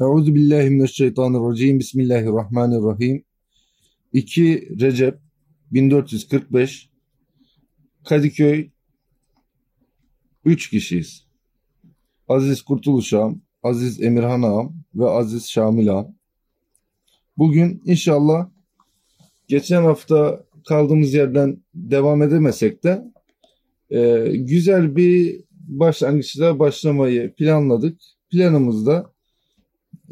Euzu billahi mineşşeytanirracim. Bismillahirrahmanirrahim. 2 Recep 1445 Kadıköy 3 kişiyiz. Aziz Kurtuluş Ağam, Aziz Emirhan Ağam ve Aziz Şamil Ağam. Bugün inşallah geçen hafta kaldığımız yerden devam edemesek de e, güzel bir başlangıçla başlamayı planladık. Planımızda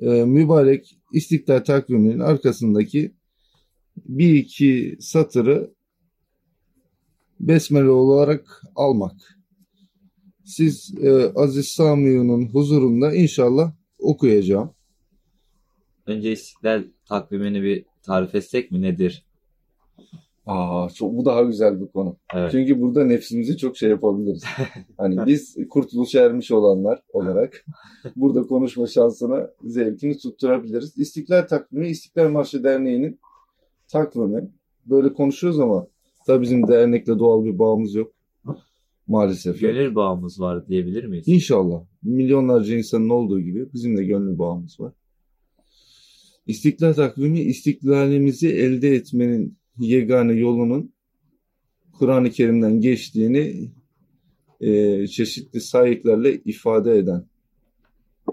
e, mübarek İstiklal takviminin arkasındaki bir iki satırı besmele olarak almak. Siz e, Aziz Sami'nin huzurunda inşallah okuyacağım. Önce İstiklal takvimini bir tarif etsek mi nedir? Aa, çok, bu daha güzel bir konu. Evet. Çünkü burada nefsimizi çok şey yapabiliriz. Hani biz kurtuluşa ermiş olanlar olarak burada konuşma şansına zevkini tutturabiliriz. İstiklal takvimi İstiklal Marşı Derneği'nin takvimi. Böyle konuşuyoruz ama tabii bizim dernekle doğal bir bağımız yok. Maalesef. Gönül bağımız var diyebilir miyiz? İnşallah milyonlarca insanın olduğu gibi bizim de gönül bağımız var. İstiklal takvimi istiklalimizi elde etmenin yegane yolunun Kur'an-ı Kerim'den geçtiğini e, çeşitli sahiplerle ifade eden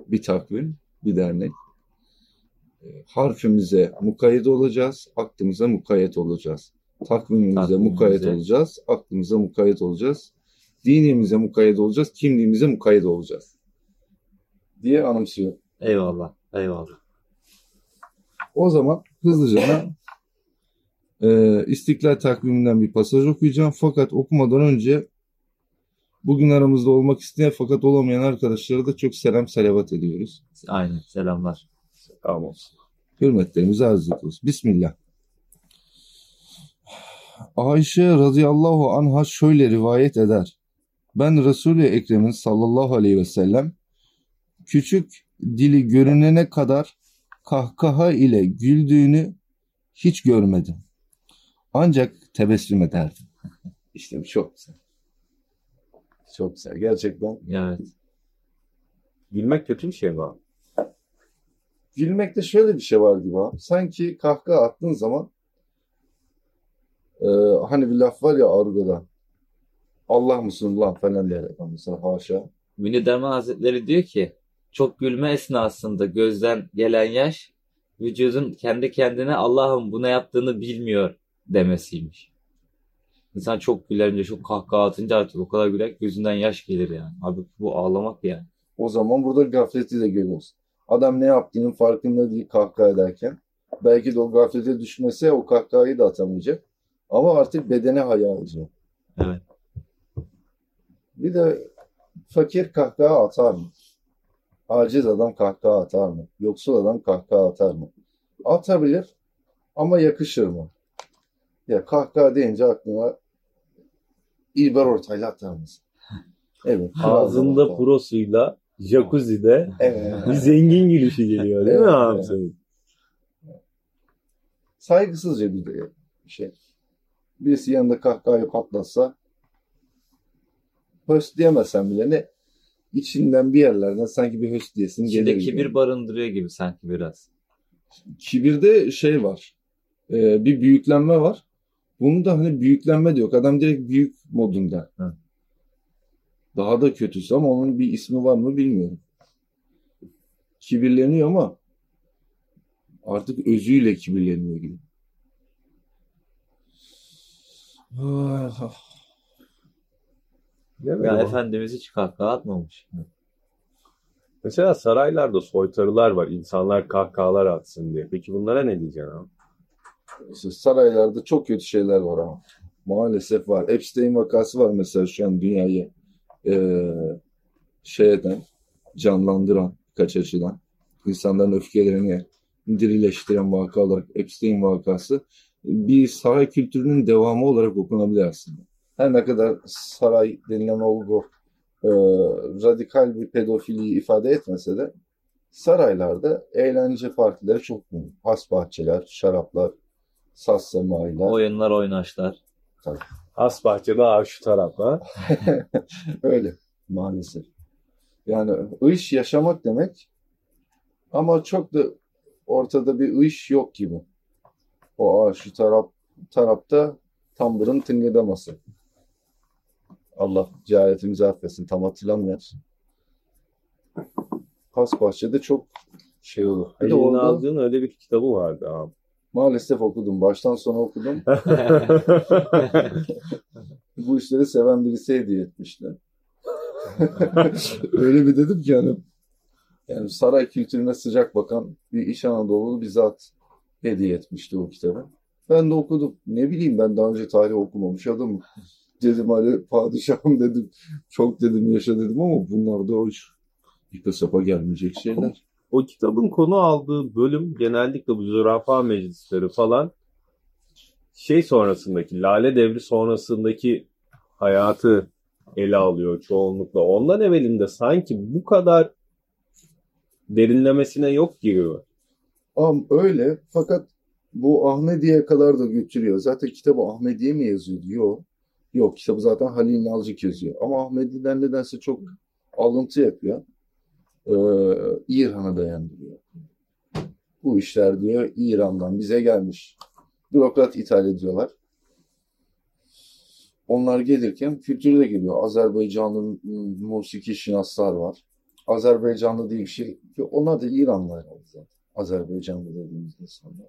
bir takvim, bir dernek. E, harfimize mukayyet olacağız, aklımıza mukayyet olacağız. Takvimimize Takvimimize. mukayyet olacağız, aklımıza mukayyet olacağız. Dinimize mukayyet olacağız, kimliğimize mukayyet olacağız. Diye anımsıyor. Eyvallah. Eyvallah. O zaman hızlıca e, İstiklal takviminden bir pasaj okuyacağım. Fakat okumadan önce bugün aramızda olmak isteyen fakat olamayan arkadaşlara da çok selam salavat ediyoruz. Aynen. Selamlar. Selam olsun. Hürmetlerimizi arz ediyoruz. Bismillah. Ayşe radıyallahu anha şöyle rivayet eder. Ben Resul-i Ekrem'in sallallahu aleyhi ve sellem küçük dili görünene kadar kahkaha ile güldüğünü hiç görmedim. Ancak tebessüm ederdim. İşte çok güzel. Çok güzel. Gerçekten. Evet. Gülmek kötü bir şey mi abi? Gülmekte şöyle bir şey var gibi abi. Sanki kahkaha attığın zaman e, hani bir laf var ya argoda. Allah mısın lan falan diyerek mesela haşa. Münir Derman Hazretleri diyor ki çok gülme esnasında gözden gelen yaş vücudun kendi kendine Allah'ım buna yaptığını bilmiyor demesiymiş. İnsan çok gülerince, çok kahkaha atınca artık o kadar güler ki gözünden yaş gelir yani. Abi bu ağlamak yani. O zaman burada gafleti de görüyoruz. Adam ne yaptığının farkında değil kahkaha ederken. Belki de o gaflete düşmese o kahkahayı da atamayacak. Ama artık bedene haya alacak. Evet. Bir de fakir kahkaha atar mı? Aciz adam kahkaha atar mı? Yoksul adam kahkaha atar mı? Atabilir ama yakışır mı? Ya kahkaha deyince aklına İlber Ortaylı atar mısın? Evet. Ağzında prosuyla jacuzzi'de Evet. bir zengin gülüşü geliyor değil mi Evet, abi evet. senin? Saygısızca bir de şey. Birisi yanında kahkahayı patlatsa höst diyemesen bile ne içinden bir yerlerden sanki bir höst diyesin İçinde gelir. kibir gibi. barındırıyor gibi sanki biraz. Kibirde şey var. Ee, bir büyüklenme var. Bunun da hani büyüklenme de yok. Adam direkt büyük modunda. Hı. Daha da kötüsü ama onun bir ismi var mı bilmiyorum. Kibirleniyor ama artık özüyle kibirleniyor gibi. Ah? Ya Efendimiz hiç kahkaha atmamış. Mesela saraylarda soytarılar var. İnsanlar kahkahalar atsın diye. Peki bunlara ne diyeceksin abi? Saraylarda çok kötü şeyler var ama. Maalesef var. Epstein vakası var mesela şu an dünyayı eee şey canlandıran birkaç açıdan. İnsanların öfkelerini dirileştiren vaka olarak Epstein vakası bir saray kültürünün devamı olarak okunabilir aslında. Her ne kadar saray denilen olgu eee, radikal bir pedofiliyi ifade etmese de saraylarda eğlence partileri çok mühim. Has bahçeler, şaraplar, saz semailer. Oyunlar, oynaşlar. Has bahçede ağaç şu tarafta. Öyle maalesef. Yani iş yaşamak demek Ama çok da ortada bir iş yok gibi. O aa, şu taraf tarafta tambırın tıngırdaması. Allah cehaletimizi affetsin. Tam hatırlamıyorum. Hasbahçe'de çok şey olur. Orada aldığın öyle bir kitabı vardı abi. Maalesef okudum. Baştan sona okudum. Bu işleri seven birisi hediye etmişti. Öyle bir dedim ki hani yani saray kültürüne sıcak bakan bir İç Anadolu'lu bir zat hediye etmişti o kitabı. Ben de okudum. Ne bileyim ben daha önce tarih okumamış adamım. Dedim hani padişahım dedim. Çok dedim yaşa dedim ama bunlar da hoş. İpe sapa gelmeyecek şeyler. O kitabın konu aldığı bölüm genellikle bu zürafa meclisleri falan şey sonrasındaki Lale Devri sonrasındaki hayatı ele alıyor çoğunlukla. Ondan evvelinde sanki bu kadar derinlemesine yok giriyor. Am öyle fakat bu Ahmediye'ye kadar da götürüyor. Zaten kitabı Ahmediye mi yazıyor diyor. Yok kitabı zaten Halil Nalcık yazıyor. Ama Ahmedi'den nedense çok alıntı yapıyor. Ee, İran'a dayandırıyor. Bu işler diyor İran'dan bize gelmiş. Bürokrat ithal ediyorlar. Onlar gelirken kültürü de geliyor. Azerbaycanlı musiki şinaslar var. Azerbaycanlı bir şey. Onlar da İranlı herhalde zaten. Azerbaycanlı dediğimiz insanlar.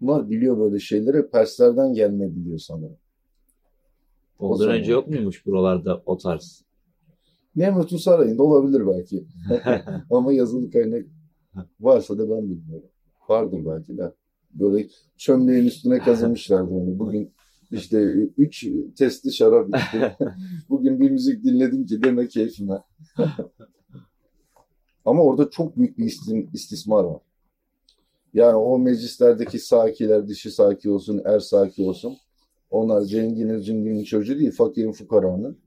Bunlar biliyor böyle şeyleri. Perslerden gelme biliyor sanırım. Ondan önce yok muymuş buralarda o tarz? Nemrut'un sarayında olabilir belki. Ama yazılı kaynak varsa da ben bilmiyorum. Vardır belki de. Böyle çömleğin üstüne kazımışlardı onu. Bugün işte üç testi şarap içti. Bugün bir müzik dinledim ki deme keyfime. Ama orada çok büyük bir istismar var. Yani o meclislerdeki sakiler, dişi saki olsun, er saki olsun. Onlar zenginin zenginin çocuğu değil, fakirin fukaranın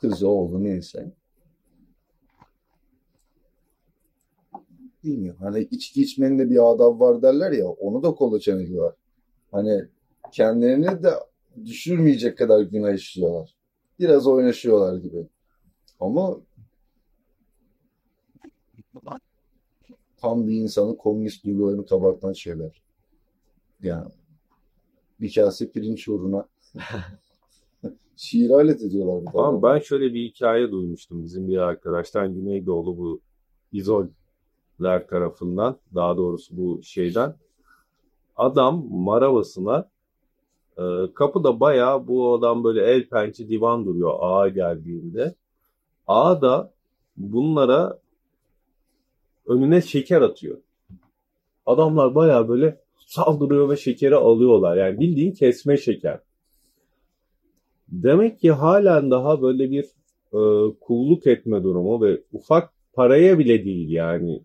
kızı, oğlu neyse. Bilmiyorum. Hani içki içmenin de bir adab var derler ya, onu da kolaçan ediyorlar. Hani kendilerini de düşürmeyecek kadar günah işliyorlar. Biraz oynaşıyorlar gibi. Ama tam bir insanın komünist duygularını kabartan şeyler. Yani bir kase pirinç uğruna şiir alet ediyorlar. bir. Ama ben şöyle bir hikaye duymuştum bizim bir arkadaştan Güneydoğulu bu İzol'ler tarafından daha doğrusu bu şeyden adam Maravası'na e, kapıda bayağı bu adam böyle el pençe divan duruyor ağa geldiğinde. Ağa da bunlara önüne şeker atıyor. Adamlar bayağı böyle saldırıyor ve şekeri alıyorlar. Yani bildiğin kesme şeker. Demek ki halen daha böyle bir e, kulluk etme durumu ve ufak paraya bile değil yani.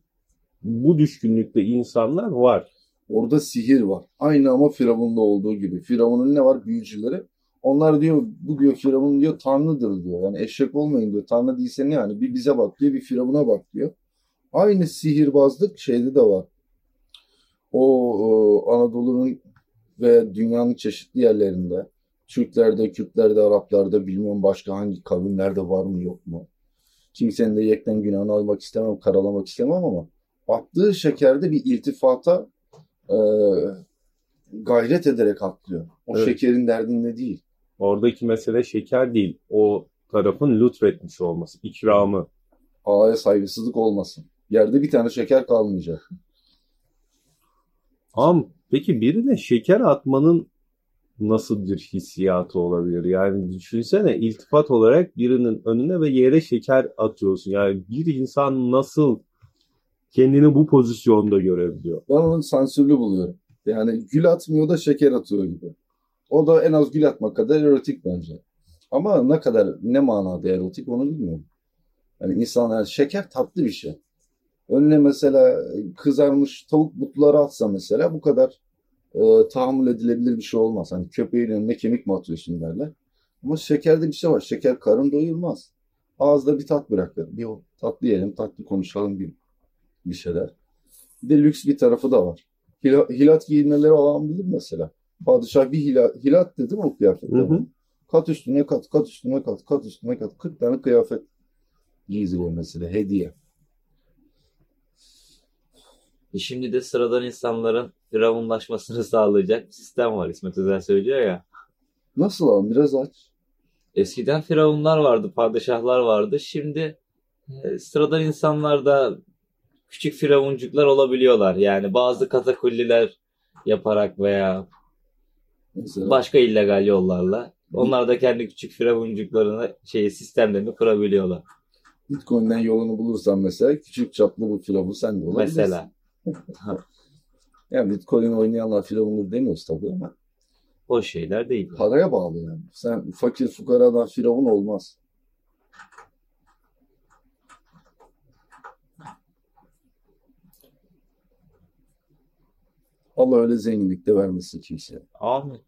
Bu düşkünlükte insanlar var. Orada sihir var. Aynı ama Firavun'da olduğu gibi. Firavun'un ne var? Büyücüleri. Onlar diyor bu diyor Firavun diyor tanrıdır diyor. Yani eşek olmayın diyor. Tanrı değilse ne yani? Bir bize bak diyor, bir Firavun'a bak diyor. Aynı sihirbazlık şeyde de var. O, o Anadolu'nun ve dünyanın çeşitli yerlerinde Türklerde, Kürtlerde, Araplarda bilmiyorum başka hangi kavimlerde var mı yok mu? Kimsenin de yekten günahını almak istemem, karalamak istemem ama attığı şekerde bir iltifata e, gayret ederek atlıyor. O Evet. şekerin derdinde değil. Oradaki mesele şeker değil. O tarafın lütfetmiş olması, ikramı. Ağaya saygısızlık olmasın. Yerde bir tane şeker kalmayacak. Ama peki birine şeker atmanın nasıl bir hissiyatı olabilir? Yani düşünsene iltifat olarak birinin önüne ve yere şeker atıyorsun. Yani bir insan nasıl kendini bu pozisyonda görebiliyor? Ben onu sansürlü buluyorum. Yani gül atmıyor da şeker atıyor gibi. O da en az gül atmak kadar erotik bence. Ama ne kadar, ne manada erotik onu bilmiyorum. Yani insanlar şeker tatlı bir şey. Önüne mesela kızarmış tavuk butları atsa mesela bu kadar e, tahammül edilebilir bir şey olmaz. Hani köpeğin önüne kemik mi atıyorsun derler. Ama şekerde bir şey var. Şeker karın doyurmaz. Ağızda bir tat bırakır. Bir tatlı yiyelim, tatlı konuşalım bir, bir şeyler. Bir de lüks bir tarafı da var. Hila- hilat giyinmeleri olan bilir mesela. Padişah bir hila, hilat dedi mi o kıyafet? Hı hı. Kat üstüne kat, kat üstüne kat, kat üstüne kat. 40 tane kıyafet giydiriyor mesela hediye. E şimdi de sıradan insanların firavunlaşmasını sağlayacak bir sistem var. İsmet Özel söylüyor ya. Nasıl abi? Biraz aç. Eskiden firavunlar vardı, padişahlar vardı. Şimdi e, sıradan insanlar da küçük firavunculuklar olabiliyorlar. Yani bazı katakulliler yaparak veya Mesela başka illegal yollarla. Onlar da kendi küçük firavunculuklarını şeyi sistemlerini kurabiliyorlar. Bitcoin'den yolunu bulursan mesela küçük çaplı bir firavun sen de olabilirsin. Mesela. Yani Bitcoin oynayanlar firavundur demiyoruz tabii ama O şeyler değil. paraya bağlı yani. Sen fakir fukaradan firavun olmaz. Allah öyle zenginlik de vermesin kimseye. Amin.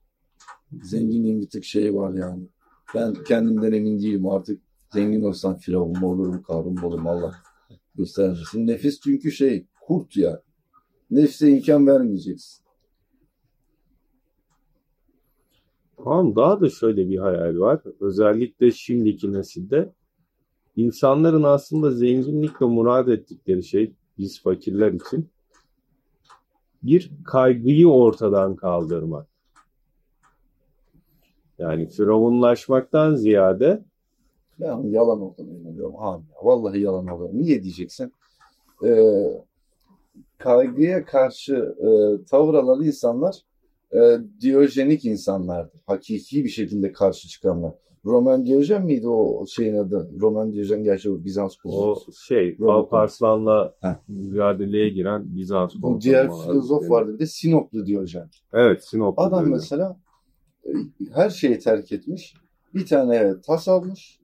Zenginliğin bir tık şeyi var yani. Ben kendimden emin değilim artık. Zengin olsam firavun mu olurum, karun mu olurum Allah göstermesin. Nefis çünkü şey, kurt ya. Nefse imkan vermeyeceksin. Tamam daha da şöyle bir hayal var. Özellikle şimdiki nesilde insanların aslında zenginlikle murad ettikleri şey biz fakirler için bir kaygıyı ortadan kaldırmak. Yani firavunlaşmaktan ziyade Ben yalan olduğunu inanıyorum. Amin. Vallahi yalan olduğunu. Niye diyeceksin? Ee, kaygıya karşı e, tavır alan insanlar e, diyojenik insanlardır. Hakiki bir şekilde karşı çıkanlar. Roman Diyojen miydi o şeyin adı? Roman Diyojen gerçi o Bizans o kurucusu. şey. Alparslan'la mücadeleye giren Bizans Bu diğer filozof vardı bir de Sinoplu Diyojen. Evet Sinop'ta Adam öyle. mesela e, her şeyi terk etmiş. Bir tane tas almış.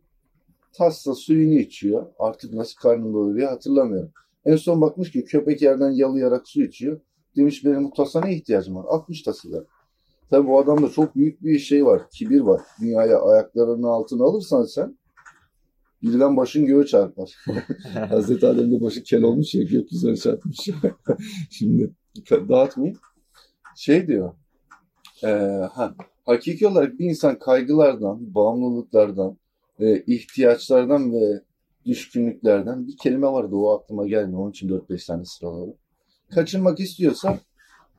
Tasla suyunu içiyor. Artık nasıl karnım doyuruyor hatırlamıyorum. En son bakmış ki köpek yerden yalayarak su içiyor. Demiş benim bu tasa ne ihtiyacım var? 60 tası ver. Tabii bu adamda çok büyük bir şey var. Kibir var. Dünyaya ayaklarının altına alırsan sen birden başın göğe çarpar. Hazreti Adem de başı kel olmuş ya gökyüzüne çarpmış. Şimdi dağıtmayayım. Şey diyor. e, ha, hakiki olarak bir insan kaygılardan, bağımlılıklardan, e, ihtiyaçlardan ve düşkünlüklerden bir kelime vardı o aklıma gelmiyor. Onun için 4-5 tane sıraladım. Kaçınmak istiyorsa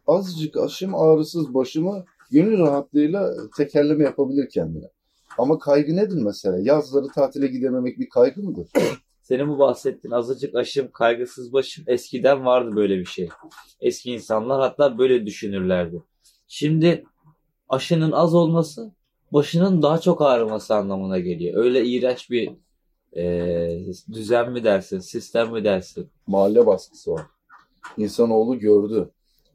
azıcık aşım ağrısız başımı gönül rahatlığıyla tekerleme yapabilir kendine. Ama kaygı nedir mesela? Yazları tatile gidememek bir kaygı mıdır? Senin bu bahsettiğin azıcık aşım, kaygısız başım eskiden vardı böyle bir şey. Eski insanlar hatta böyle düşünürlerdi. Şimdi aşının az olması başının daha çok ağrıması anlamına geliyor. Öyle iğrenç bir eee, düzen mi dersin, sistem mi dersin? Mahalle baskısı var. İnsanoğlu gördü.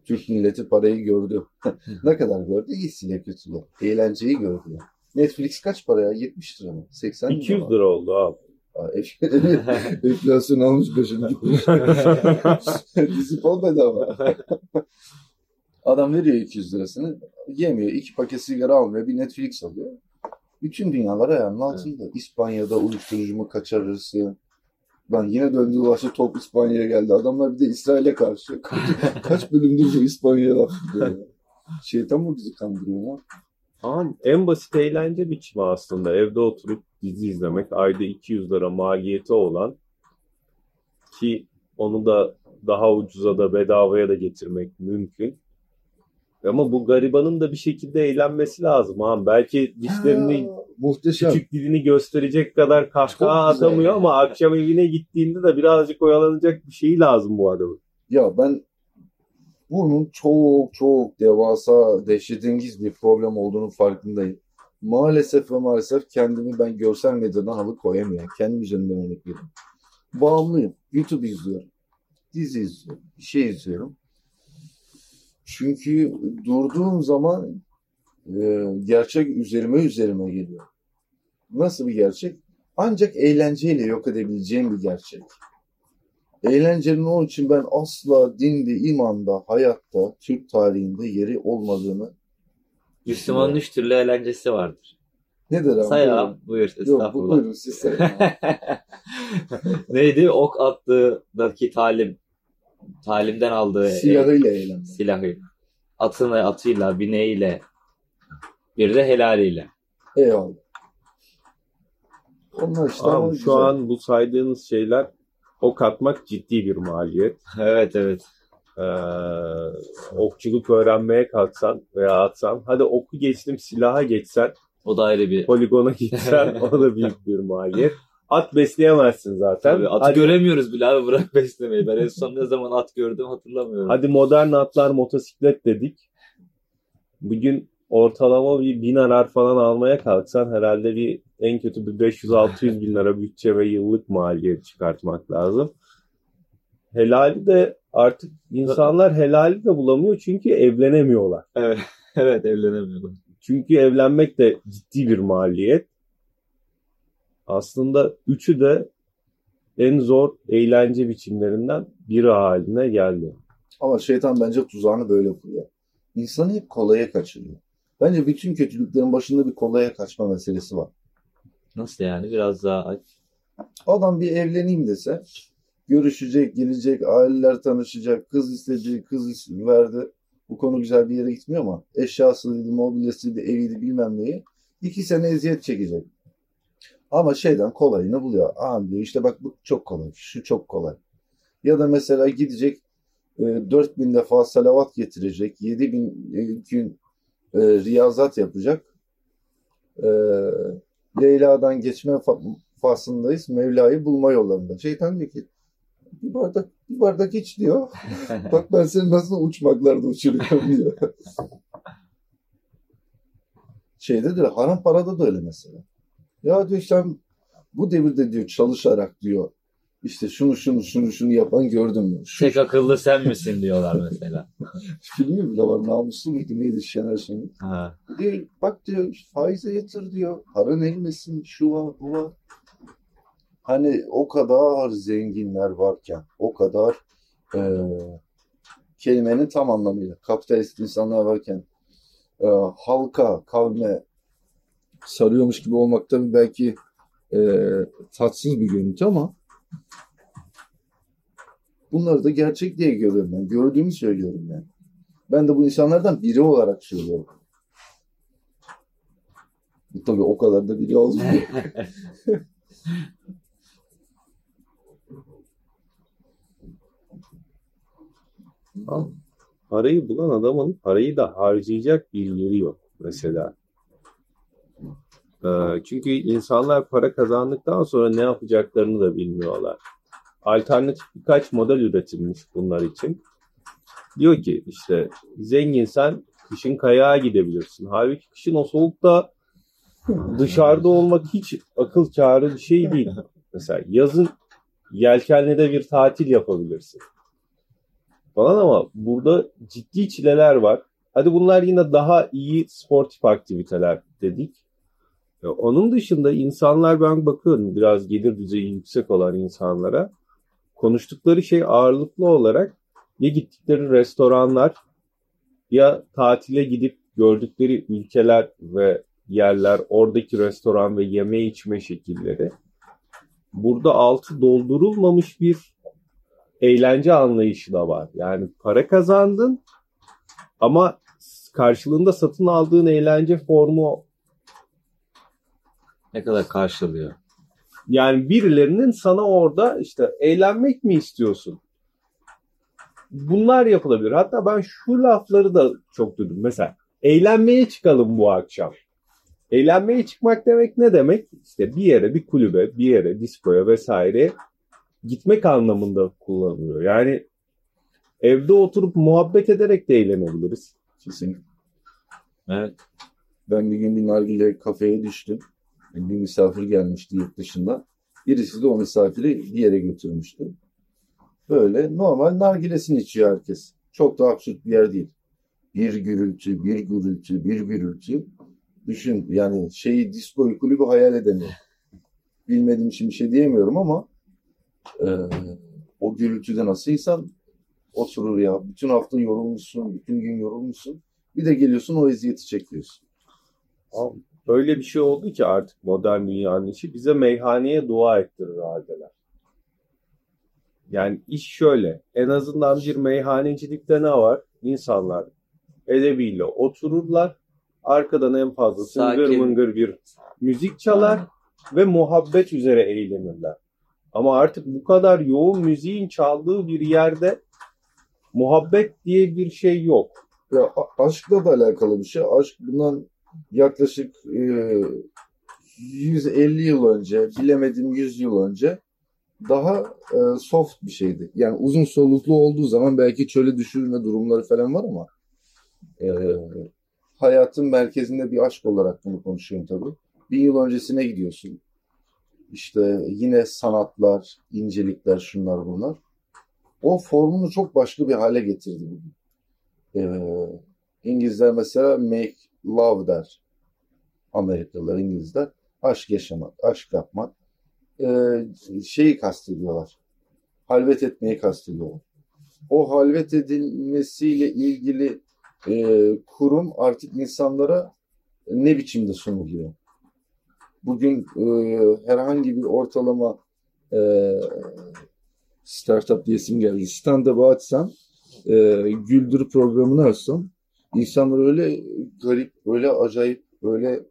Türk milleti parayı gördü. ne kadar gördü? İyisiyle kötüyle. Eğlenceyi gördü. Netflix kaç para ya? 70 lira mı? 80 lira 200 mı? lira oldu abi. Enflasyon almış başını gitmiş. Dizi bol bedava. Adam veriyor 200 lirasını. Yemiyor. iki paket sigara almıyor. Bir Netflix alıyor. Bütün dünyalar ayağının altında. İspanya'da uyuşturucu mu kaçarırsın. Lan yine döndü dolaştı top İspanya'ya geldi. Adamlar bir de İsrail'e karşı. Kaç, kaç bölümdür bu İspanya'ya laf. Şeytan mı bizi kandırıyor? Ama en basit eğlence biçimi aslında. Evde oturup dizi izlemek. Ayda 200 lira maliyeti olan ki onu da daha ucuza da bedavaya da getirmek mümkün. Ama bu garibanın da bir şekilde eğlenmesi lazım ha. Belki dişlerini Ha, muhteşem. küçük dilini gösterecek kadar kahkaha Çok güzel. atamıyor ama akşam evine gittiğinde de birazcık oyalanacak bir şey lazım bu adamın. Ya ben bunun çok çok devasa, dehşetengiz bir problem olduğunu farkındayım. Maalesef ve maalesef kendimi ben görsel medyadan alıkoyamıyorum. Kendim üzerinden örnek veriyorum. Bağımlıyım. YouTube izliyorum. Dizi izliyorum. Bir şey izliyorum. Çünkü durduğum zaman e, gerçek üzerime üzerime geliyor. Nasıl bir gerçek? Ancak eğlenceyle yok edebileceğim bir gerçek. Eğlencenin onun için ben asla dinde, imanda, hayatta, Türk tarihinde yeri olmadığını Müslümanın üç türlü eğlencesi vardır. nedir abi? Say abi, buyur. Yok bu Estağfurullah. buyurun siz sayın. Neydi? Ok attığındaki talim. Talimden aldığı Silahıyla eğlenmek. silahı. Atını atıyla, bineğiyle. Bir de helaliyle. Eyvallah. Onlar işte ama Ama güzel. şu an bu saydığınız şeyler ok atmak ciddi bir maliyet. Evet evet. Ee, okçuluk öğrenmeye kalksan veya atsan hadi oku geçtim silaha geçsen O da ayrı bir. poligona gitsen o da büyük bir maliyet. At besleyemezsin zaten. Tabii, atı hadi, göremiyoruz bile abi bırak beslemeyi. Ben en son ne zaman at gördüm hatırlamıyorum. hadi modern atlar motosiklet dedik. Bugün ortalama bir bin arar falan almaya kalksan herhalde bir en kötü bir 500-600 bin lira bütçe ve yıllık maliyet çıkartmak lazım. Helali de artık insanlar helali de bulamıyor çünkü evlenemiyorlar. Evet, evet evlenemiyorum. Çünkü evlenmek de ciddi bir maliyet. Aslında üçü de en zor eğlence biçimlerinden biri haline geldi. Ama şeytan bence tuzağını böyle kuruyor. İnsanı hep kolaya kaçırıyor. Bence bütün kötülüklerin başında bir kolaya kaçma meselesi var. Nasıl yani? Biraz daha aç. Adam bir evleneyim dese görüşecek, gelecek, aileler tanışacak, kız istediği, kız verdi. Bu konu güzel bir yere gitmiyor ama eşyasıydı, mobilyasıydı, eviydi bilmem neyi. iki sene eziyet çekecek. Ama şeyden kolayını buluyor. Aa diyor işte bak bu çok kolay, şu çok kolay. Ya da mesela gidecek e, 4000 defa salavat getirecek, 7000 e, gün e, riyazat yapacak. E, Leyla'dan geçme fa- faslındayız. Mevla'yı bulma yollarında. Şeytan diyor ki bir bardak, bir bardak iç diyor. Bak ben seni nasıl uçmaklarda uçuruyorum diyor. Şeyde de haram parada da öyle mesela. Ya diyor sen bu devirde diyor çalışarak diyor işte şunu şunu şunu şunu yapan gördün mü? Şu Tek akıllı sen misin diyorlar mesela. filmi bile var namuslu muydu neydi Şener Şen'in? Diyor, bak diyor faize yatır diyor. Paran elmesin şu var bu var. Hani o kadar zenginler varken o kadar e, kelimenin tam anlamıyla kapitalist insanlar varken e, halka, kavme sarıyormuş gibi olmak tabii belki e, tatsız bir görüntü ama bunları da gerçek diye görüyorum ben. Gördüğümü söylüyorum yani. Ben de bu insanlardan biri olarak söylüyorum. Tabii o kadar da biri olmuyor. Parayı bulan adamın parayı da harcayacak bir yeri yok mesela. Ee, çünkü insanlar para kazandıktan sonra ne yapacaklarını da bilmiyorlar. Alternatif birkaç model üretilmiş bunlar için. Diyor ki işte zenginsen kışın kayağa gidebilirsin. Halbuki kışın o soğukta dışarıda olmak hiç akıl kârı bir şey değil. Mesela yazın yelkenli'de bir tatil yapabilirsin. Falan ama burada ciddi çileler var. Hadi bunlar yine daha iyi sportif aktiviteler dedik. Ya Onun dışında insanlar ben bakıyorum biraz gelir düzeyi yüksek olan insanlara konuştukları şey ağırlıklı olarak ya gittikleri restoranlar ya tatile gidip gördükleri ülkeler ve yerler, oradaki restoran ve yeme içme şekilleri. Burada altı doldurulmamış bir eğlence anlayışı da var. Yani para kazandın ama karşılığında satın aldığın eğlence formu Ne kadar karşılıyor. yani birilerinin sana orada işte eğlenmek mi istiyorsun? Bunlar yapılabilir. Hatta ben şu lafları da çok duydum. Mesela eğlenmeye çıkalım bu akşam. Eğlenmeye çıkmak demek ne demek? İşte bir yere, bir kulübe, bir yere, diskoya vesaire gitmek anlamında kullanılıyor. Yani evde oturup muhabbet ederek de eğlenebiliriz. Kesinlikle. Evet. Ben bir gün bir nargile kafeye düştüm. Bir misafir gelmişti yurt dışından. Birisi de o misafiri bir yere götürmüştü. Böyle normal nargilesini içiyor herkes. Çok da absürt bir yer değil. Bir gürültü, bir gürültü, bir gürültü. Düşün yani şeyi diskoyu kulübü hayal edemiyorum. Bilmediğim için bir şey diyemiyorum ama e, o gürültüde nasıl insan oturur ya. Bütün hafta yorulmuşsun, bütün gün yorulmuşsun. Bir de geliyorsun o eziyeti çekiyorsun. Abi, Öyle bir şey oldu ki artık modern dünyanın işi bize meyhaneye dua ettirir haldeler. Yani iş şöyle. En azından bir meyhanecilikte ne var? İnsanlar edebiyle otururlar. Arkadan en fazla Sakin. mıngır bir müzik çalar ve muhabbet üzere eğlenirler. Ama artık bu kadar yoğun müziğin çaldığı bir yerde muhabbet diye bir şey yok. Ya aşkla da alakalı bir şey. Aşk bundan yaklaşık e, 150 yıl önce, bilemedim 100 yıl önce daha e, soft bir şeydi. Yani uzun soluklu olduğu zaman belki çöle düşürme durumları falan var ama e, hayatın merkezinde bir aşk olarak bunu konuşuyorum tabii. Bir yıl öncesine gidiyorsun. İşte yine sanatlar, incelikler, şunlar bunlar. O formunu çok başka bir hale getirdi bugün. Ee, İngilizler mesela make love der. Amerikalılar, İngilizler aşk yaşamak, aşk yapmak. Ee, şeyi kastediyorlar. Halvet etmeyi kastediyorlar. O halvet edilmesiyle ilgili e, kurum artık insanlara ne biçimde sunuluyor? Bugün e, herhangi bir ortalama e, startup diyesim geldi. Stand-up'ı açsan e, güldür programını açsam insanlar öyle garip, öyle acayip, öyle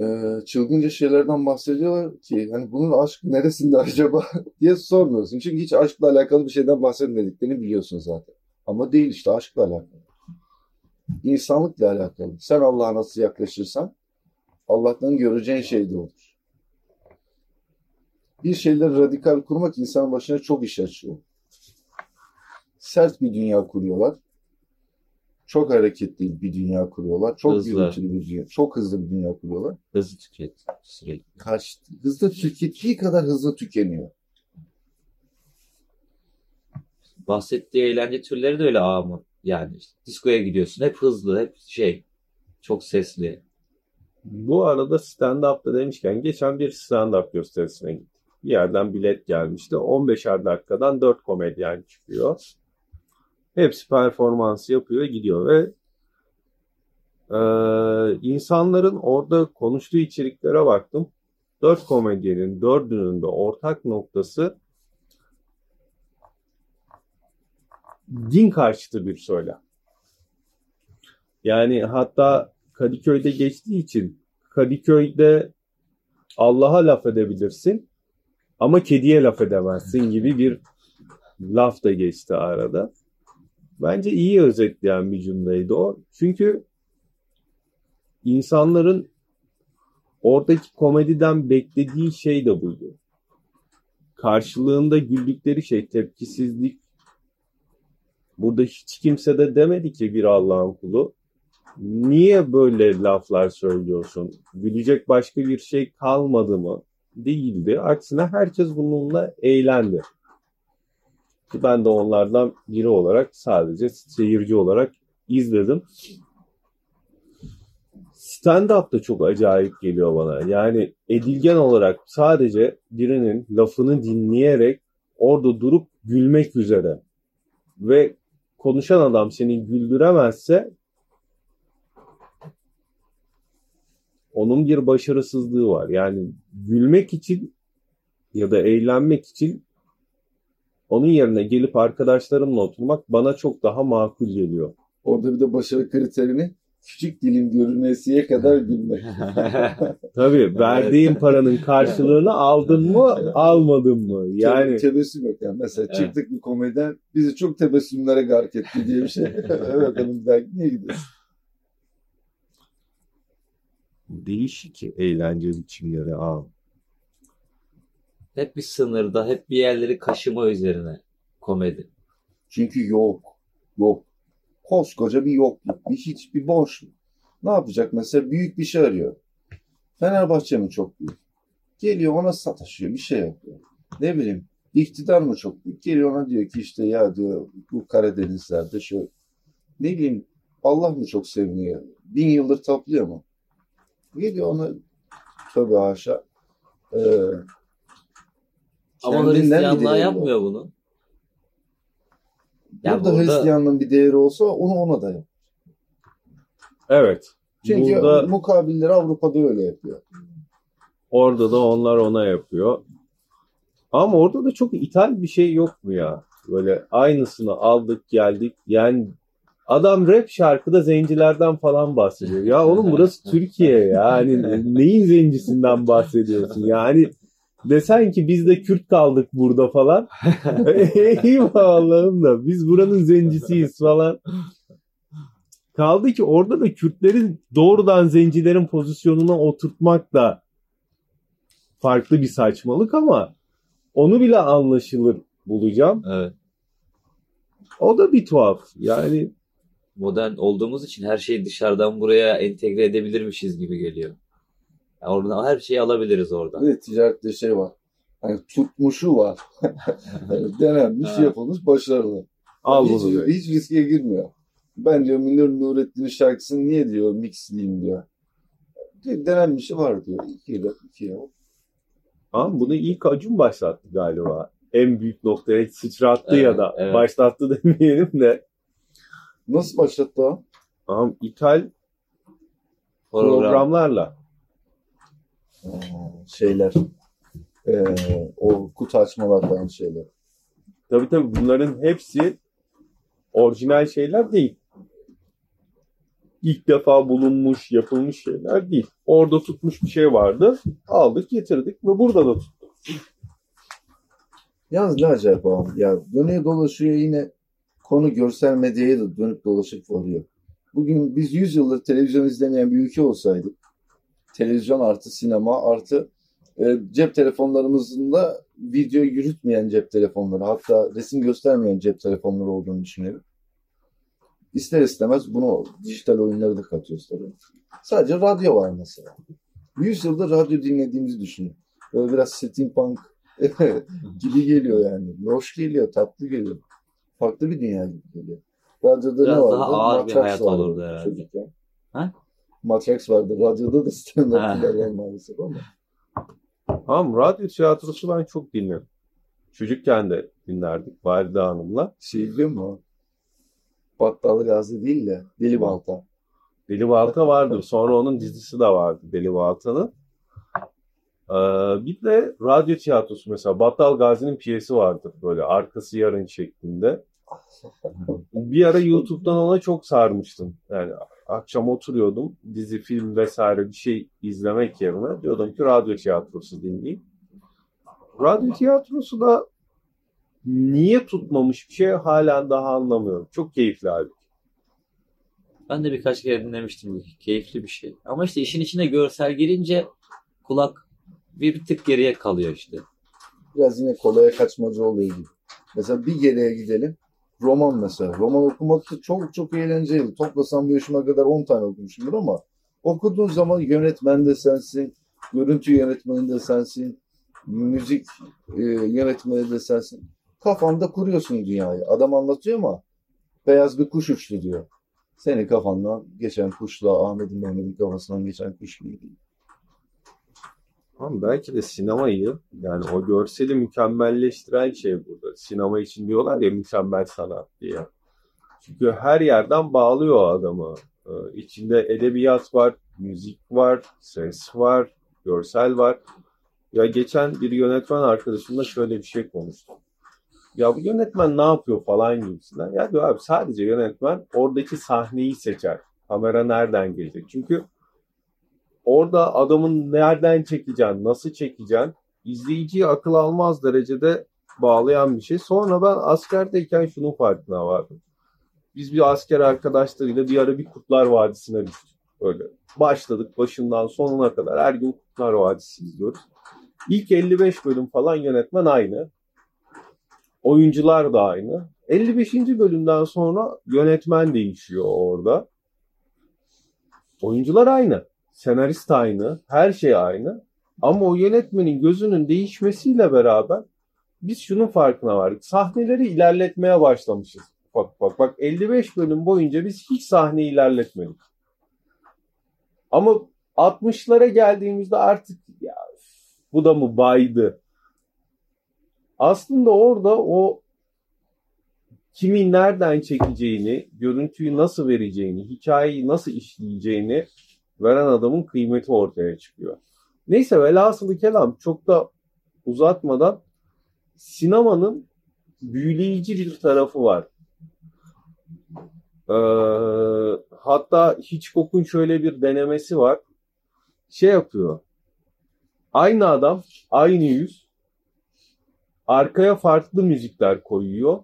e, çılgınca şeylerden bahsediyorlar ki hani bunun aşk neresinde acaba diye sormuyorsun. Çünkü hiç aşkla alakalı bir şeyden bahsetmediklerini biliyorsun zaten. Ama değil işte aşkla alakalı. İnsanlıkla alakalı. Sen Allah'a nasıl yaklaşırsan Allah'tan göreceğin şey de olur. Bir şeyleri radikal kurmak insanın başına çok iş açıyor. Sert bir dünya kuruyorlar. Çok hareketli bir dünya kuruyorlar. Çok Hızlı. gürültülü bir dünya, çok hızlı bir dünya kuruyorlar. Hızlı tüket sürekli. Kaç, hızlı tükettiği kadar hızlı tükeniyor. Bahsettiği eğlence türleri de öyle ağamı. Yani işte diskoya gidiyorsun hep hızlı hep şey çok sesli. Bu arada stand-up'ta demişken geçen bir stand-up gösterisine gittim. Bir yerden bilet gelmişti. 15'er dakikadan 4 komedyen çıkıyor. Hepsi performans yapıyor gidiyor ve e, insanların orada konuştuğu içeriklere baktım. 4 komedyenin dördünün de ortak noktası din karşıtı bir söylem. Yani hatta Kadıköy'de geçtiği için Kadıköy'de Allah'a laf edebilirsin ama kediye laf edemezsin gibi bir laf da geçti arada. Bence iyi özetleyen bir cümleydi o. Çünkü insanların oradaki komediden beklediği şey de buydu. Karşılığında güldükleri şey tepkisizlik. Burada hiç kimse de demedi ki bir Allah'ın kulu niye böyle laflar söylüyorsun? Gülecek başka bir şey kalmadı mı? Değildi. Aksine herkes bununla eğlendi. Ki ben de onlardan biri olarak sadece seyirci olarak izledim. Stand-up da çok acayip geliyor bana. Yani edilgen olarak sadece birinin lafını dinleyerek orada durup gülmek üzere ve konuşan adam seni güldüremezse onun bir başarısızlığı var. Yani gülmek için ya da eğlenmek için onun yerine gelip arkadaşlarımla oturmak bana çok daha makul geliyor. Orada bir de başarı kriterini küçük dilin görünesiye kadar gülmek. Tabii verdiğin paranın karşılığını aldın mı almadın mı? Yani tebessüm yok yani. Mesela Evet. çıktık bir komedyen bizi çok tebessümlere gark etti diye bir şey. evet hanım daha niye gidiyorsun? değişik eğlence biçimleri. Aa. Hep bir sınırda hep bir yerleri kaşıma üzerine komedi. Çünkü yok. Yok. Koskoca bir yokluk. Bir hiç bir boşluk. Ne yapacak mesela? Büyük bir şey arıyor. Fenerbahçe mi çok büyük? Geliyor ona sataşıyor. Bir şey yapıyor. Ne bileyim. iktidar mı çok büyük? Geliyor ona diyor ki işte ya diyor bu Karadenizlerde şu ne bileyim Allah mı çok seviniyor? Bin yıldır topluyor mu? Geliyor ona tövbe haşa. Ee, Ama Hristiyanlığa var. yapmıyor bunu. Ya Burada burada Hristiyanlığın bir değeri olsa onu ona da yap. Evet. Çünkü Burada mukabilleri Avrupa'da öyle yapıyor. orada da onlar ona yapıyor. Ama orada da çok ithal bir şey yok mu ya? Böyle aynısını aldık geldik. Yani adam rap şarkıda zencilerden falan bahsediyor. Ya oğlum burası Türkiye yani neyin zencisinden bahsediyorsun? Yani desen ki biz de Kürt kaldık burada falan. Eyvah Allah'ım da biz buranın zencisiyiz falan. Kaldı ki orada da Kürtlerin doğrudan zencilerin pozisyonuna oturtmak da farklı bir saçmalık ama onu bile anlaşılır bulacağım. Evet. O da bir tuhaf. Yani Modern olduğumuz için her şeyi dışarıdan buraya entegre edebilirmişiz gibi geliyor. Yani oradan her şeyi alabiliriz oradan. De ticarette şey var. Hani tutmuşu var. Yani Denenmiş, yapılmış, başarılı. al hiç, bunu. hiç riske girmiyor. Ben diyor Münir Nurettin'in şarkısını niye diyor mixleyeyim diyor. Diyor, Denenmişi var diyor. İki yıl, iki yıl. Ama bunu ilk Acun başlattı galiba. En büyük noktaya sıçrattı Evet, ya da evet. başlattı demeyelim de. Nasıl başlattı o? Ama ithal Program. programlarla. Şeyler. Ee, o kutu açmalar falan şeyler. Tabii tabii bunların hepsi orijinal şeyler değil. İlk defa bulunmuş, yapılmış şeyler değil. Orada tutmuş bir şey vardı. Aldık, getirdik ve burada da tuttuk. Yalnız ne acayip o. Ya dönüyor dolaşıyor yine konu görsel medyaya da dönüp dolaşıp varıyor. Bugün biz 100 yıldır televizyon izlemeyen bir ülke olsaydık televizyon artı sinema artı e, cep telefonlarımızın da video yürütmeyen cep telefonları hatta resim göstermeyen cep telefonları olduğunu düşünelim. İster istemez bunu dijital oyunları da katıyoruz tabii. Sadece radyo var mesela. 100 yıldır radyo dinlediğimizi düşünün. Böyle biraz steampunk gibi geliyor yani. Hoş geliyor, tatlı geliyor. Farklı bir dünya gibi geliyor. Radyoda ne Biraz vardı? daha ağır bir Matrax hayat vardı olurdu herhalde. çocukken. Ha? Matrax vardı. Radyoda da stand-up Ha. var maalesef ama. Ama radyo tiyatrosu ben çok dinlerim. Çocukken de dinlerdik Valide Hanım'la. Şey biliyor musun? Battal Gazi değil de Deli Balta. Deli Balta vardır. Sonra onun dizisi de vardı Deli Balta'nın. Ee, bir de radyo tiyatrosu mesela Battal Gazi'nin piyesi vardır böyle arkası yarın şeklinde. Bir ara YouTube'dan ona çok sarmıştım. Yani akşam oturuyordum dizi, film vesaire bir şey izlemek yerine diyordum ki radyo tiyatrosu dinleyeyim. Radyo tiyatrosu da niye tutmamış bir şey halen daha anlamıyorum. Çok keyifli abi. Ben de birkaç kere dinlemiştim. Keyifli bir şey. Ama işte işin içine görsel girince kulak bir tık geriye kalıyor işte. Biraz yine kolaya kaçmacı oluyor gibi. Mesela bir geriye gidelim. Roman mesela. Roman okumak da çok çok eğlenceli. Toplasam bu yaşıma kadar 10 tane okumuşumdur ama okuduğun zaman yönetmen de sensin, görüntü yönetmeni de sensin, müzik e, yönetmeni de sensin. Kafanda kuruyorsun dünyayı. Adam anlatıyor ama beyaz bir kuş uçtu diyor. Senin kafandan geçen kuşla Ahmet'in Mehmet'in kafasından geçen kuş gibi değil. Ama belki de sinemayı yani o görseli mükemmelleştiren şey burada. Sinema için diyorlar ya mükemmel sanat diye. Çünkü her yerden bağlıyor adamı. Ee, içinde edebiyat var, müzik var, ses var, görsel var. Ya geçen bir yönetmen arkadaşımla şöyle bir şey konuştum. Ya bu yönetmen ne yapıyor falan gibisinden. Ya diyor abi sadece yönetmen oradaki sahneyi seçer. Kamera nereden gelecek? Çünkü orada adamın nereden çekeceğin, nasıl çekeceğin izleyiciyi akıl almaz derecede bağlayan bir şey. Sonra ben askerdeyken şunun farkına vardım. Biz bir asker arkadaşlarıyla bir ara bir Kurtlar Vadisi'ne düştük. Öyle başladık başından sonuna kadar her gün Kurtlar Vadisi izliyoruz. İlk 55 bölüm falan yönetmen aynı. Oyuncular da aynı. 55. bölümden sonra yönetmen değişiyor orada. Oyuncular aynı. Senarist aynı. Her şey aynı. Ama o yönetmenin gözünün değişmesiyle beraber biz şunun farkına vardık. Sahneleri ilerletmeye başlamışız. Bak bak bak 55 bölüm boyunca biz hiç sahne ilerletmedik. Ama 60'lara geldiğimizde artık ya bu da mı baydı? Aslında orada o kimi nereden çekeceğini, görüntüyü nasıl vereceğini, hikayeyi nasıl işleyeceğini veren adamın kıymeti ortaya çıkıyor. Neyse velhasılı kelam çok da uzatmadan sinemanın büyüleyici bir tarafı var. Ee, hatta Hitchcock'un şöyle bir denemesi var. Şey yapıyor. Aynı adam, aynı yüz arkaya farklı müzikler koyuyor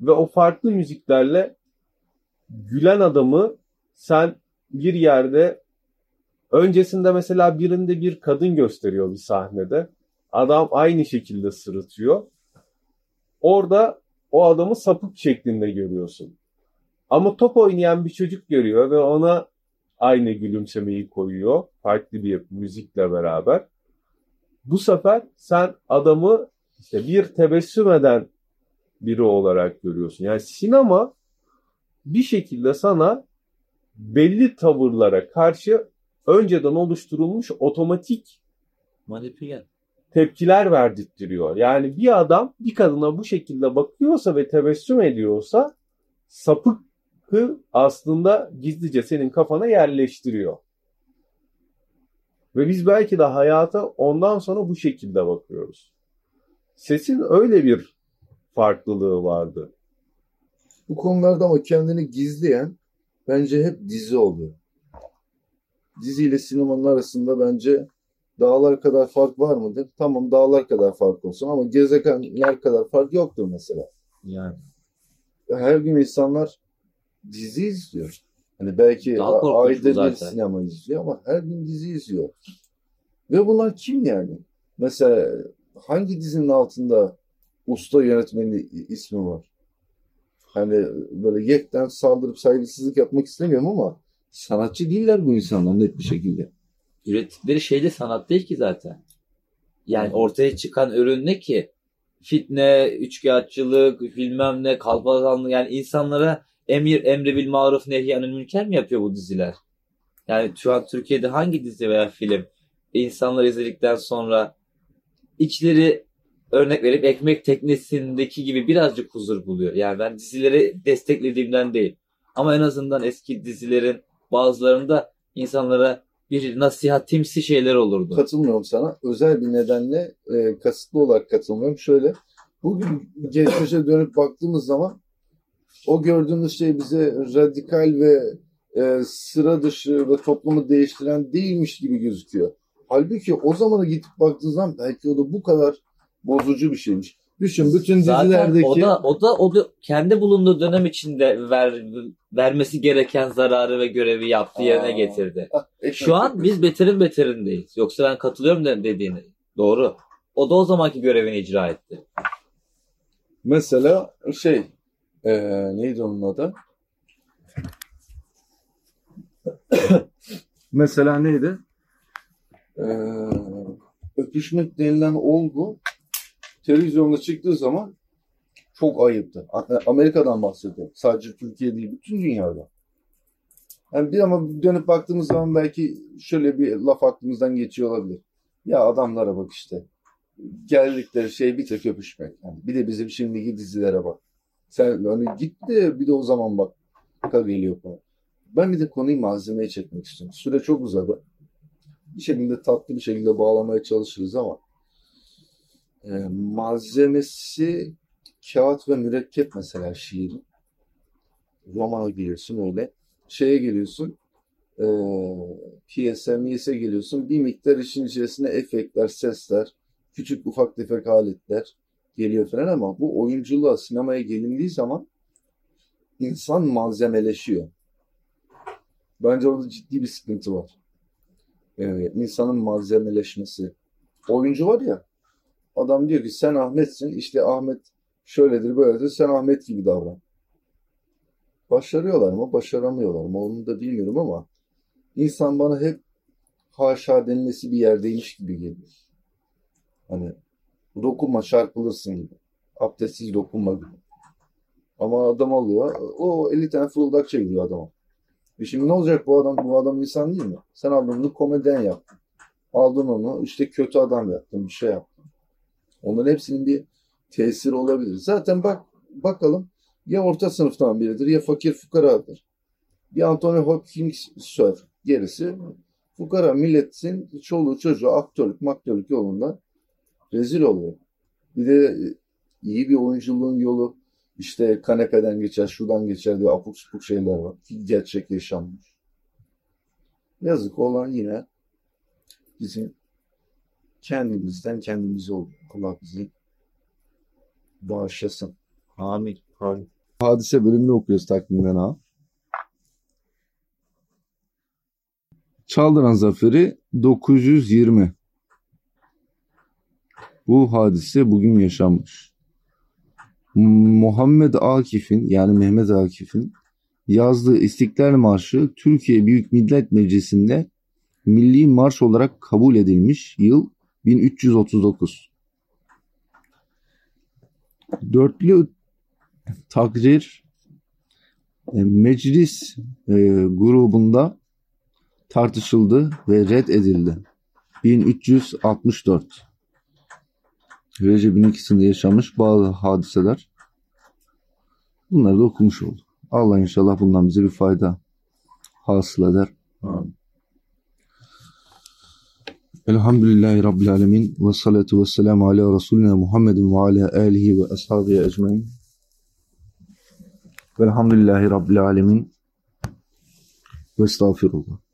ve o farklı müziklerle gülen adamı sen bir yerde öncesinde mesela birinde bir kadın gösteriyor bir sahnede. Adam aynı şekilde sırıtıyor. Orada o adamı sapık şeklinde görüyorsun. Ama top oynayan bir çocuk görüyor ve ona aynı gülümsemeyi koyuyor. Farklı bir müzikle beraber. Bu sefer sen adamı işte bir tebessüm eden biri olarak görüyorsun. Yani sinema bir şekilde sana belli tavırlara karşı önceden oluşturulmuş otomatik Manipüle. tepkiler verdirtiyor. Yani bir adam bir kadına bu şekilde bakıyorsa ve tebessüm ediyorsa sapıkı aslında gizlice senin kafana yerleştiriyor. Ve biz belki de hayata ondan sonra bu şekilde bakıyoruz. Sesin öyle bir farklılığı vardı. Bu konularda ama kendini gizleyen bence hep dizi oluyor. Dizi ile sinemanın arasında bence dağlar kadar fark var mıdır? Tamam dağlar kadar fark olsun ama gezegenler kadar fark yoktur mesela. Yani. Her gün insanlar dizi izliyor. Hani belki ayda bir sinema izliyor ama her gün dizi izliyor. Ve bunlar kim yani? Mesela hangi dizinin altında usta yönetmeni ismi var? Hani böyle yekten saldırıp saygısızlık yapmak istemiyorum ama sanatçı değiller bu insanlar net bir şekilde. Ürettikleri şey de sanat değil ki zaten. Yani ortaya çıkan ürün ne ki? Fitne, üçkağıtçılık, bilmem ne, kalpazanlık. Yani insanlara emir, emri bil maruf nehyanül münker mi yapıyor bu diziler? Yani şu an Türkiye'de hangi dizi veya film insanlar izledikten sonra içleri örnek verip ekmek teknesindeki gibi birazcık huzur buluyor. Yani ben dizileri desteklediğimden değil. Ama en azından eski dizilerin bazılarında insanlara bir nasihatimsi şeyler olurdu. Katılmıyorum sana. Özel bir nedenle e, kasıtlı olarak katılmıyorum. Şöyle bugün geçmişe dönüp baktığımız zaman o gördüğümüz şey bize radikal ve e, sıra dışı ve toplumu değiştiren değilmiş gibi gözüküyor. Halbuki o zamana gidip baktığın zaman belki o da bu kadar bozucu bir şeymiş. Düşün bütün Zaten dizilerdeki o da o da o da kendi bulunduğu dönem içinde ver, vermesi gereken zararı ve görevi yaptı yerine getirdi. Şu an biz beterin beterindeyiz. Yoksa ben katılıyorum de- dediğine. Doğru. O da o zamanki görevini icra etti. Mesela şey e, neydi onun adı? Mesela neydi? Ee, öpüşmek denilen olgu televizyonda çıktığı zaman çok ayıptı. A- Amerika'dan bahsediyorum. Sadece Türkiye değil, bütün dünyada. Yani bir ama dönüp baktığımız zaman belki şöyle bir laf aklımızdan geçiyor olabilir. Ya adamlara bak işte. Geldikleri şey bir tek öpüşmek. Yani bir de bizim şimdiki dizilere bak. Sen hani git de bir de o zaman bak. Geliyor falan. Ben bir de konuyu malzemeye çekmek istiyorum. Süre çok uzadı. Bir şekilde tatlı bir şekilde bağlamaya çalışırız ama e, malzemesi kağıt ve mürekkep mesela şiirin. Romana giriyorsun öyle. Şeye giriyorsun. E, piyese, miyese geliyorsun. Bir miktar işin içerisine efektler, sesler, küçük ufak tefek aletler geliyor falan ama bu oyunculuğa, sinemaya gelindiği zaman insan malzemeleşiyor. Bence orada ciddi bir sıkıntı var. Ee, insanın malzemeleşmesi. Oyuncu var ya, adam diyor ki sen Ahmet'sin, işte Ahmet şöyledir böyledir, sen Ahmet gibi davran. Başarıyorlar mı, başaramıyorlar mı onu da bilmiyorum ama insan bana hep haşa denilmesi bir yerdeymiş gibi geliyor. Hani dokunma çarpılırsın gibi. Abdestsiz dokunma gibi. Ama adam alıyor. O 50 tane fırıldak çeviriyor adama. E şimdi ne olacak bu adam? Bu adam insan değil mi? Sen aldın onu komedyen yaptın. Aldın onu işte kötü adam yaptın. Bir şey yaptın. Onların hepsinin bir tesiri olabilir. Zaten bak bakalım ya orta sınıftan biridir ya fakir fukaradır. Bir Anthony Hopkins sör. Gerisi fukara milletin çoluğu çocuğu aktörlük maktörlük yolunda rezil oluyor. Bir de iyi bir oyunculuğun yolu işte kanepeden geçer, şuradan geçer diye apuk supuk şeyler var. Gerçek yaşanmış. Yazık olan yine bizim kendimizden kendimize ol. Allah bizi bağışlasın. Amin. Hani Hadise bölümünü okuyoruz takvimden ha. Çaldıran Zaferi 920. Bu hadise bugün yaşanmış. Muhammed Akif'in yani Mehmet Akif'in yazdığı İstiklal Marşı Türkiye Büyük Millet Meclisi'nde milli marş olarak kabul edilmiş yıl 1339. Dörtlü takdir e, meclis e, grubunda tartışıldı ve red edildi. 1364 Recep'in ikisinde yaşanmış bazı hadiseler. Bunları da okumuş olduk. Allah inşallah bundan bize bir fayda hasıl eder. Amin. الحمد لله رب العالمين والصلاة والسلام على رسولنا محمد وعلى آله وأصحابه أجمعين. والحمد لله رب العالمين. واستغفر الله.